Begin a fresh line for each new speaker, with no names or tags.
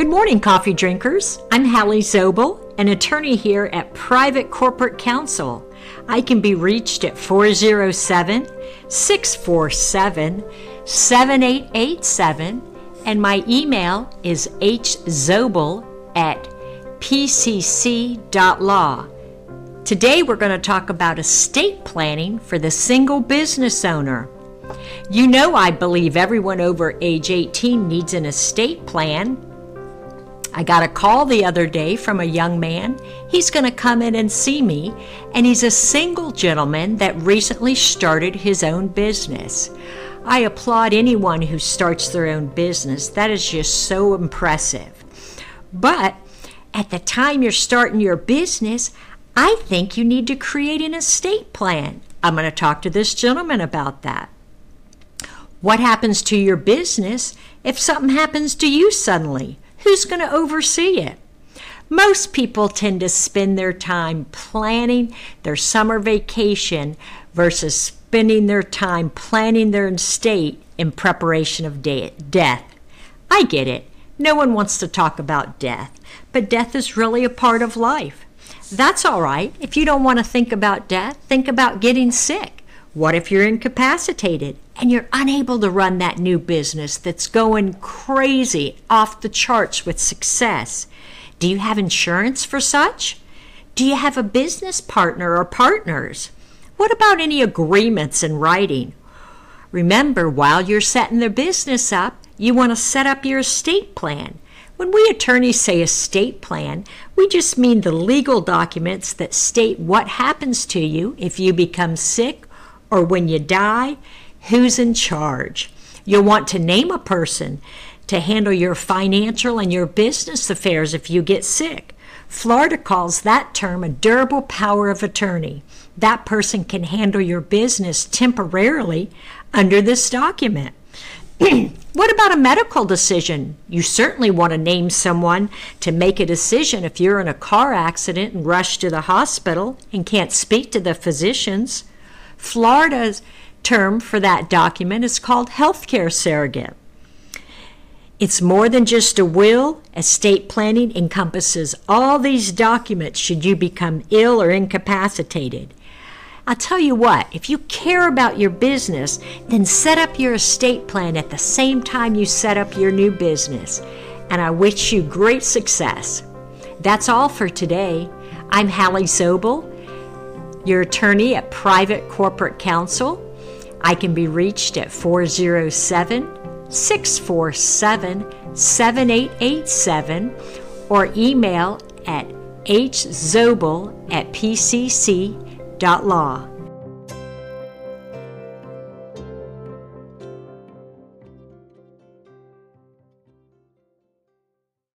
Good morning, coffee drinkers. I'm Hallie Zobel, an attorney here at Private Corporate Counsel. I can be reached at 407 647 7887, and my email is hzobel at pcc.law. Today, we're going to talk about estate planning for the single business owner. You know, I believe everyone over age 18 needs an estate plan. I got a call the other day from a young man. He's going to come in and see me, and he's a single gentleman that recently started his own business. I applaud anyone who starts their own business. That is just so impressive. But at the time you're starting your business, I think you need to create an estate plan. I'm going to talk to this gentleman about that. What happens to your business if something happens to you suddenly? Who's going to oversee it? Most people tend to spend their time planning their summer vacation versus spending their time planning their estate in preparation of de- death. I get it. No one wants to talk about death, but death is really a part of life. That's all right. If you don't want to think about death, think about getting sick. What if you're incapacitated and you're unable to run that new business that's going crazy off the charts with success? Do you have insurance for such? Do you have a business partner or partners? What about any agreements in writing? Remember, while you're setting the business up, you want to set up your estate plan. When we attorneys say estate plan, we just mean the legal documents that state what happens to you if you become sick or when you die, who's in charge. You'll want to name a person to handle your financial and your business affairs if you get sick. Florida calls that term a durable power of attorney. That person can handle your business temporarily under this document. what about a medical decision? You certainly want to name someone to make a decision if you're in a car accident and rush to the hospital and can't speak to the physicians. Florida's term for that document is called healthcare surrogate. It's more than just a will. Estate planning encompasses all these documents should you become ill or incapacitated. I'll tell you what, if you care about your business, then set up your estate plan at the same time you set up your new business. And I wish you great success. That's all for today. I'm Hallie Zobel your attorney at Private Corporate Counsel. I can be reached at 407 647 7887 or email at hzobel at pcc.law.